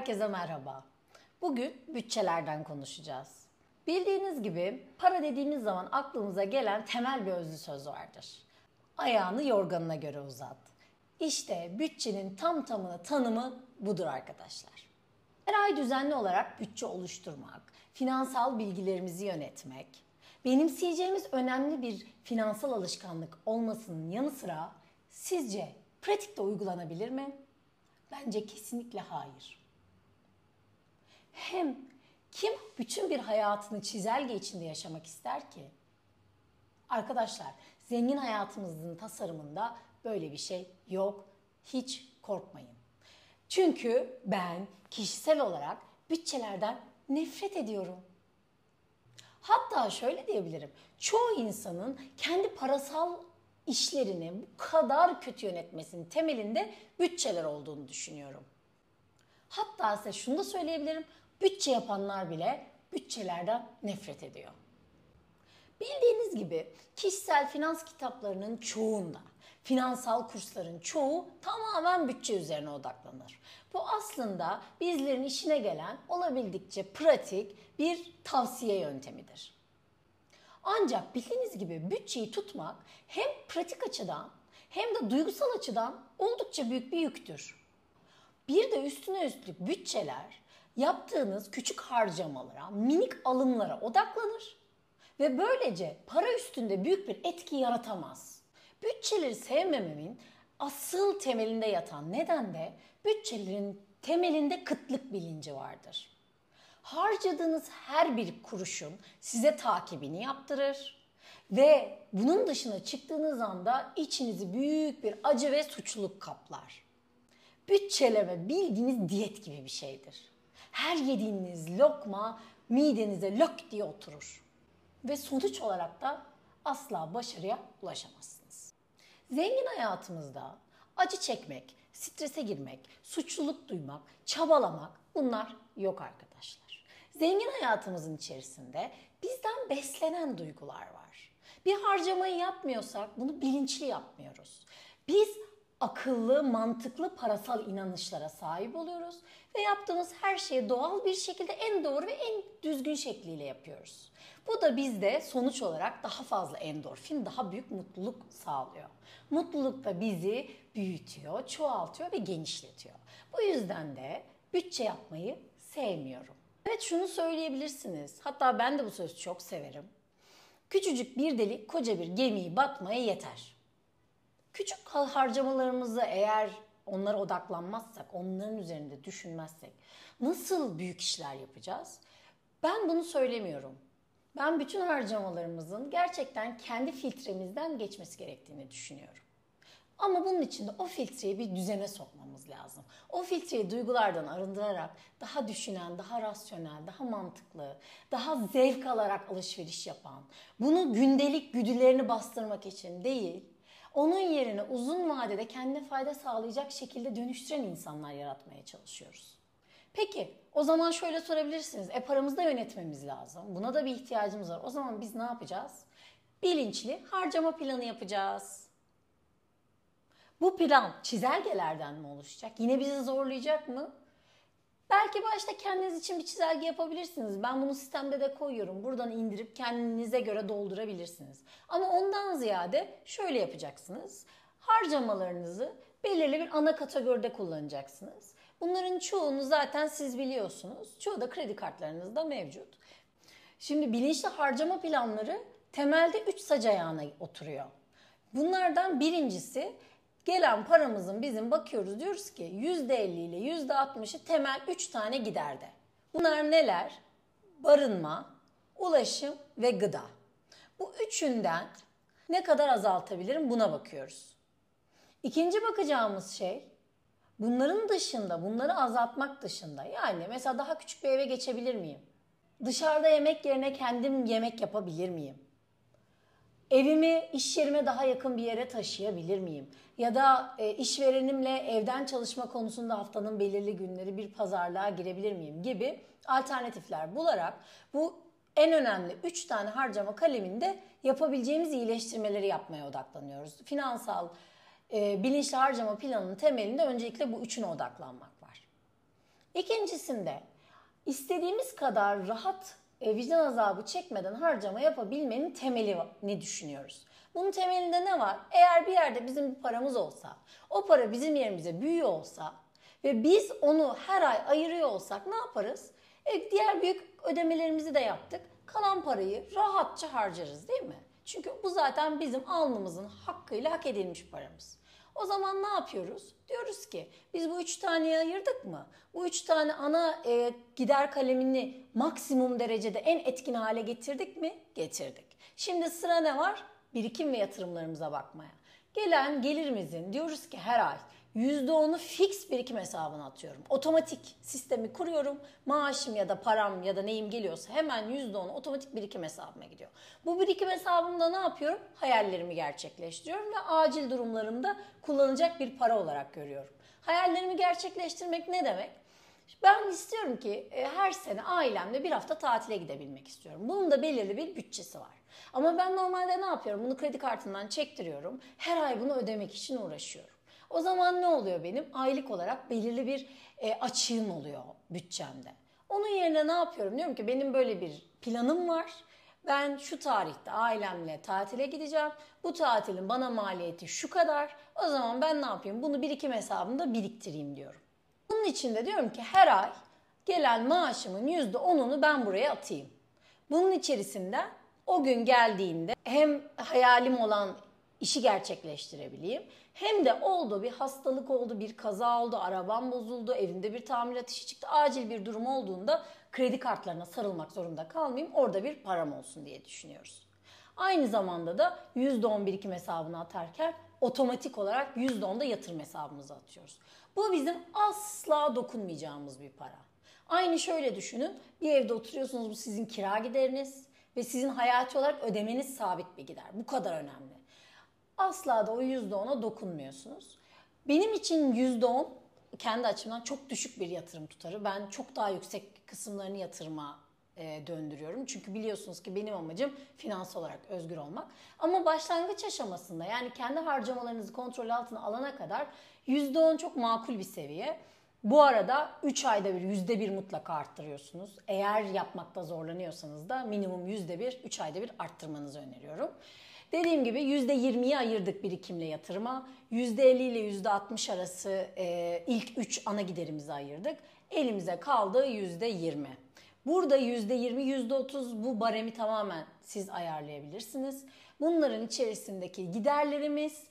Herkese merhaba. Bugün bütçelerden konuşacağız. Bildiğiniz gibi para dediğimiz zaman aklımıza gelen temel bir özlü söz vardır. Ayağını yorganına göre uzat. İşte bütçenin tam tamını tanımı budur arkadaşlar. Her ay düzenli olarak bütçe oluşturmak, finansal bilgilerimizi yönetmek, benimseyeceğimiz önemli bir finansal alışkanlık olmasının yanı sıra sizce pratikte uygulanabilir mi? Bence kesinlikle hayır. Hem kim bütün bir hayatını çizelge içinde yaşamak ister ki? Arkadaşlar, zengin hayatımızın tasarımında böyle bir şey yok. Hiç korkmayın. Çünkü ben kişisel olarak bütçelerden nefret ediyorum. Hatta şöyle diyebilirim. Çoğu insanın kendi parasal işlerini bu kadar kötü yönetmesinin temelinde bütçeler olduğunu düşünüyorum. Hatta size şunu da söyleyebilirim. Bütçe yapanlar bile bütçelerden nefret ediyor. Bildiğiniz gibi kişisel finans kitaplarının çoğunda, finansal kursların çoğu tamamen bütçe üzerine odaklanır. Bu aslında bizlerin işine gelen olabildikçe pratik bir tavsiye yöntemidir. Ancak bildiğiniz gibi bütçeyi tutmak hem pratik açıdan hem de duygusal açıdan oldukça büyük bir yüktür. Bir de üstüne üstlük bütçeler yaptığınız küçük harcamalara, minik alımlara odaklanır ve böylece para üstünde büyük bir etki yaratamaz. Bütçeleri sevmememin asıl temelinde yatan neden de bütçelerin temelinde kıtlık bilinci vardır. Harcadığınız her bir kuruşun size takibini yaptırır ve bunun dışına çıktığınız anda içinizi büyük bir acı ve suçluluk kaplar. Bütçeleme bildiğiniz diyet gibi bir şeydir. Her yediğiniz lokma midenize lök diye oturur. Ve sonuç olarak da asla başarıya ulaşamazsınız. Zengin hayatımızda acı çekmek, strese girmek, suçluluk duymak, çabalamak bunlar yok arkadaşlar. Zengin hayatımızın içerisinde bizden beslenen duygular var. Bir harcamayı yapmıyorsak bunu bilinçli yapmıyoruz. Biz akıllı, mantıklı parasal inanışlara sahip oluyoruz ve yaptığımız her şeyi doğal bir şekilde en doğru ve en düzgün şekliyle yapıyoruz. Bu da bizde sonuç olarak daha fazla endorfin, daha büyük mutluluk sağlıyor. Mutluluk da bizi büyütüyor, çoğaltıyor ve genişletiyor. Bu yüzden de bütçe yapmayı sevmiyorum. Evet şunu söyleyebilirsiniz. Hatta ben de bu sözü çok severim. Küçücük bir delik koca bir gemiyi batmaya yeter. Küçük harcamalarımızı eğer onlara odaklanmazsak, onların üzerinde düşünmezsek nasıl büyük işler yapacağız? Ben bunu söylemiyorum. Ben bütün harcamalarımızın gerçekten kendi filtremizden geçmesi gerektiğini düşünüyorum. Ama bunun için de o filtreyi bir düzene sokmamız lazım. O filtreyi duygulardan arındırarak daha düşünen, daha rasyonel, daha mantıklı, daha zevk alarak alışveriş yapan, bunu gündelik güdülerini bastırmak için değil, onun yerine uzun vadede kendine fayda sağlayacak şekilde dönüştüren insanlar yaratmaya çalışıyoruz. Peki o zaman şöyle sorabilirsiniz. E paramızı da yönetmemiz lazım. Buna da bir ihtiyacımız var. O zaman biz ne yapacağız? Bilinçli harcama planı yapacağız. Bu plan çizelgelerden mi oluşacak? Yine bizi zorlayacak mı? Belki başta kendiniz için bir çizelge yapabilirsiniz. Ben bunu sistemde de koyuyorum. Buradan indirip kendinize göre doldurabilirsiniz. Ama ondan ziyade şöyle yapacaksınız. Harcamalarınızı belirli bir ana kategoride kullanacaksınız. Bunların çoğunu zaten siz biliyorsunuz. Çoğu da kredi kartlarınızda mevcut. Şimdi bilinçli harcama planları temelde 3 sac ayağına oturuyor. Bunlardan birincisi gelen paramızın bizim bakıyoruz diyoruz ki %50 ile %60'ı temel 3 tane giderde. Bunlar neler? Barınma, ulaşım ve gıda. Bu üçünden ne kadar azaltabilirim buna bakıyoruz. İkinci bakacağımız şey bunların dışında, bunları azaltmak dışında yani mesela daha küçük bir eve geçebilir miyim? Dışarıda yemek yerine kendim yemek yapabilir miyim? Evimi iş yerime daha yakın bir yere taşıyabilir miyim? Ya da e, işverenimle evden çalışma konusunda haftanın belirli günleri bir pazarlığa girebilir miyim gibi alternatifler bularak bu en önemli 3 tane harcama kaleminde yapabileceğimiz iyileştirmeleri yapmaya odaklanıyoruz. Finansal e, bilinçli harcama planının temelinde öncelikle bu üçüne odaklanmak var. İkincisinde istediğimiz kadar rahat e, vicdan azabı çekmeden harcama yapabilmenin temeli ne düşünüyoruz? Bunun temelinde ne var? Eğer bir yerde bizim bir paramız olsa, o para bizim yerimize büyüyor olsa ve biz onu her ay ayırıyor olsak ne yaparız? E, diğer büyük ödemelerimizi de yaptık. Kalan parayı rahatça harcarız değil mi? Çünkü bu zaten bizim alnımızın hakkıyla hak edilmiş paramız. O zaman ne yapıyoruz? Diyoruz ki biz bu üç taneye ayırdık mı? Bu üç tane ana e, gider kalemini maksimum derecede en etkin hale getirdik mi? Getirdik. Şimdi sıra ne var? Birikim ve yatırımlarımıza bakmaya. Gelen gelirimizin diyoruz ki her ay %10'u fix birikim hesabına atıyorum. Otomatik sistemi kuruyorum. Maaşım ya da param ya da neyim geliyorsa hemen %10'u otomatik birikim hesabıma gidiyor. Bu birikim hesabımda ne yapıyorum? Hayallerimi gerçekleştiriyorum ve acil durumlarımda kullanacak bir para olarak görüyorum. Hayallerimi gerçekleştirmek ne demek? Ben istiyorum ki e, her sene ailemle bir hafta tatile gidebilmek istiyorum. Bunun da belirli bir bütçesi var. Ama ben normalde ne yapıyorum? Bunu kredi kartından çektiriyorum. Her ay bunu ödemek için uğraşıyorum. O zaman ne oluyor benim? Aylık olarak belirli bir e, açığım oluyor bütçemde. Onun yerine ne yapıyorum? Diyorum ki benim böyle bir planım var. Ben şu tarihte ailemle tatile gideceğim. Bu tatilin bana maliyeti şu kadar. O zaman ben ne yapayım? Bunu birikim hesabında biriktireyim diyorum. Bunun için de diyorum ki her ay gelen maaşımın %10'unu ben buraya atayım. Bunun içerisinde o gün geldiğinde hem hayalim olan işi gerçekleştirebileyim. Hem de oldu bir hastalık oldu, bir kaza oldu, arabam bozuldu, evimde bir tamirat işi çıktı. Acil bir durum olduğunda kredi kartlarına sarılmak zorunda kalmayayım. Orada bir param olsun diye düşünüyoruz. Aynı zamanda da %10 birikim hesabına atarken otomatik olarak %10 da yatırım hesabımıza atıyoruz. Bu bizim asla dokunmayacağımız bir para. Aynı şöyle düşünün. Bir evde oturuyorsunuz bu sizin kira gideriniz ve sizin hayati olarak ödemeniz sabit bir gider. Bu kadar önemli. Asla da o %10'a dokunmuyorsunuz. Benim için %10 kendi açımdan çok düşük bir yatırım tutarı. Ben çok daha yüksek kısımlarını yatırıma e, döndürüyorum. Çünkü biliyorsunuz ki benim amacım finansal olarak özgür olmak. Ama başlangıç aşamasında yani kendi harcamalarınızı kontrol altına alana kadar %10 çok makul bir seviye. Bu arada 3 ayda bir %1 mutlaka arttırıyorsunuz. Eğer yapmakta zorlanıyorsanız da minimum %1 3 ayda bir arttırmanızı öneriyorum. Dediğim gibi %20'yi ayırdık birikimle yatırıma. %50 ile %60 arası e, ilk 3 ana giderimizi ayırdık. Elimize kaldı %20. Burada %20, %30 bu baremi tamamen siz ayarlayabilirsiniz. Bunların içerisindeki giderlerimiz,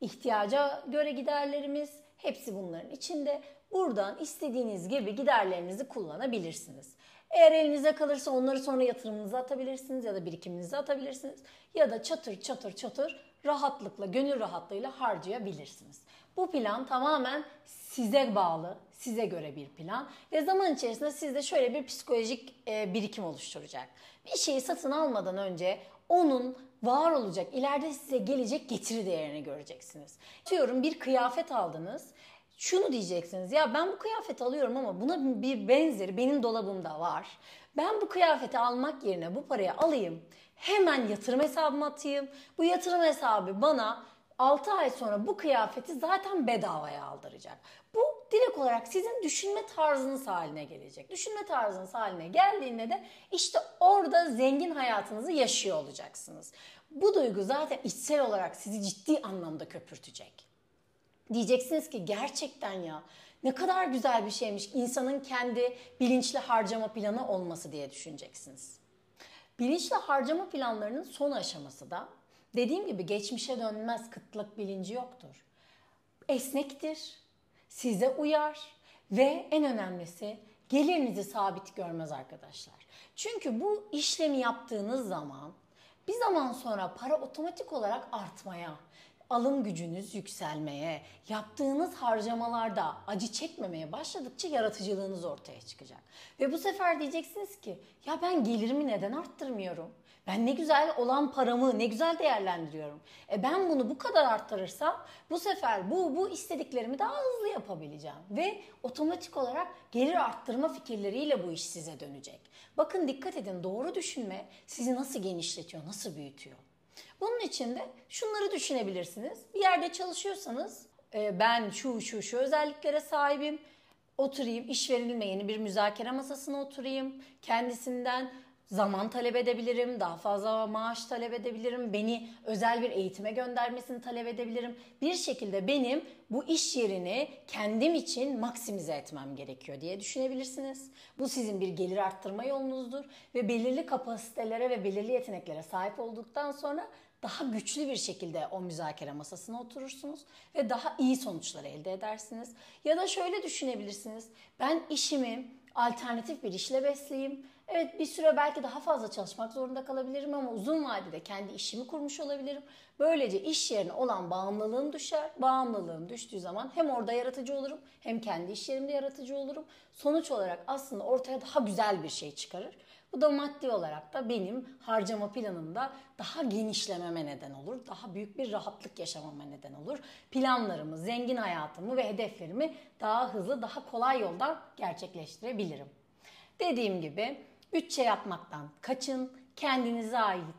ihtiyaca göre giderlerimiz hepsi bunların içinde. Buradan istediğiniz gibi giderlerinizi kullanabilirsiniz. Eğer elinize kalırsa onları sonra yatırımınıza atabilirsiniz ya da birikiminize atabilirsiniz. Ya da çatır çatır çatır rahatlıkla, gönül rahatlığıyla harcayabilirsiniz. Bu plan tamamen size bağlı, size göre bir plan ve zaman içerisinde sizde şöyle bir psikolojik e, birikim oluşturacak. Bir şeyi satın almadan önce onun var olacak, ileride size gelecek getiri değerini göreceksiniz. Diyorum bir kıyafet aldınız şunu diyeceksiniz ya ben bu kıyafeti alıyorum ama buna bir benzeri benim dolabımda var. Ben bu kıyafeti almak yerine bu parayı alayım hemen yatırım hesabıma atayım. Bu yatırım hesabı bana 6 ay sonra bu kıyafeti zaten bedavaya aldıracak. Bu direkt olarak sizin düşünme tarzınız haline gelecek. Düşünme tarzınız haline geldiğinde de işte orada zengin hayatınızı yaşıyor olacaksınız. Bu duygu zaten içsel olarak sizi ciddi anlamda köpürtecek. Diyeceksiniz ki gerçekten ya ne kadar güzel bir şeymiş insanın kendi bilinçli harcama planı olması diye düşüneceksiniz. Bilinçli harcama planlarının son aşaması da dediğim gibi geçmişe dönmez kıtlık bilinci yoktur. Esnektir, size uyar ve en önemlisi gelirinizi sabit görmez arkadaşlar. Çünkü bu işlemi yaptığınız zaman bir zaman sonra para otomatik olarak artmaya, alım gücünüz yükselmeye, yaptığınız harcamalarda acı çekmemeye başladıkça yaratıcılığınız ortaya çıkacak. Ve bu sefer diyeceksiniz ki ya ben gelirimi neden arttırmıyorum? Ben ne güzel olan paramı ne güzel değerlendiriyorum. E ben bunu bu kadar arttırırsam bu sefer bu bu istediklerimi daha hızlı yapabileceğim ve otomatik olarak gelir arttırma fikirleriyle bu iş size dönecek. Bakın dikkat edin doğru düşünme sizi nasıl genişletiyor, nasıl büyütüyor. Bunun için de şunları düşünebilirsiniz. Bir yerde çalışıyorsanız e, ben şu şu şu özelliklere sahibim. Oturayım, işverenimle yeni bir müzakere masasına oturayım. Kendisinden zaman talep edebilirim, daha fazla maaş talep edebilirim, beni özel bir eğitime göndermesini talep edebilirim. Bir şekilde benim bu iş yerini kendim için maksimize etmem gerekiyor diye düşünebilirsiniz. Bu sizin bir gelir arttırma yolunuzdur ve belirli kapasitelere ve belirli yeteneklere sahip olduktan sonra daha güçlü bir şekilde o müzakere masasına oturursunuz ve daha iyi sonuçlar elde edersiniz. Ya da şöyle düşünebilirsiniz. Ben işimi alternatif bir işle besleyeyim. Evet bir süre belki daha fazla çalışmak zorunda kalabilirim ama uzun vadede kendi işimi kurmuş olabilirim. Böylece iş yerine olan bağımlılığım düşer. Bağımlılığım düştüğü zaman hem orada yaratıcı olurum hem kendi iş yerimde yaratıcı olurum. Sonuç olarak aslında ortaya daha güzel bir şey çıkarır. Bu da maddi olarak da benim harcama planımda daha genişlememe neden olur. Daha büyük bir rahatlık yaşamama neden olur. Planlarımı, zengin hayatımı ve hedeflerimi daha hızlı, daha kolay yoldan gerçekleştirebilirim. Dediğim gibi bütçe yapmaktan kaçın. Kendinize ait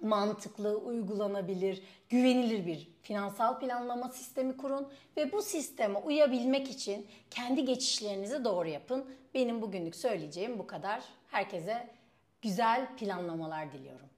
mantıklı, uygulanabilir, güvenilir bir finansal planlama sistemi kurun ve bu sisteme uyabilmek için kendi geçişlerinizi doğru yapın. Benim bugünlük söyleyeceğim bu kadar. Herkese güzel planlamalar diliyorum.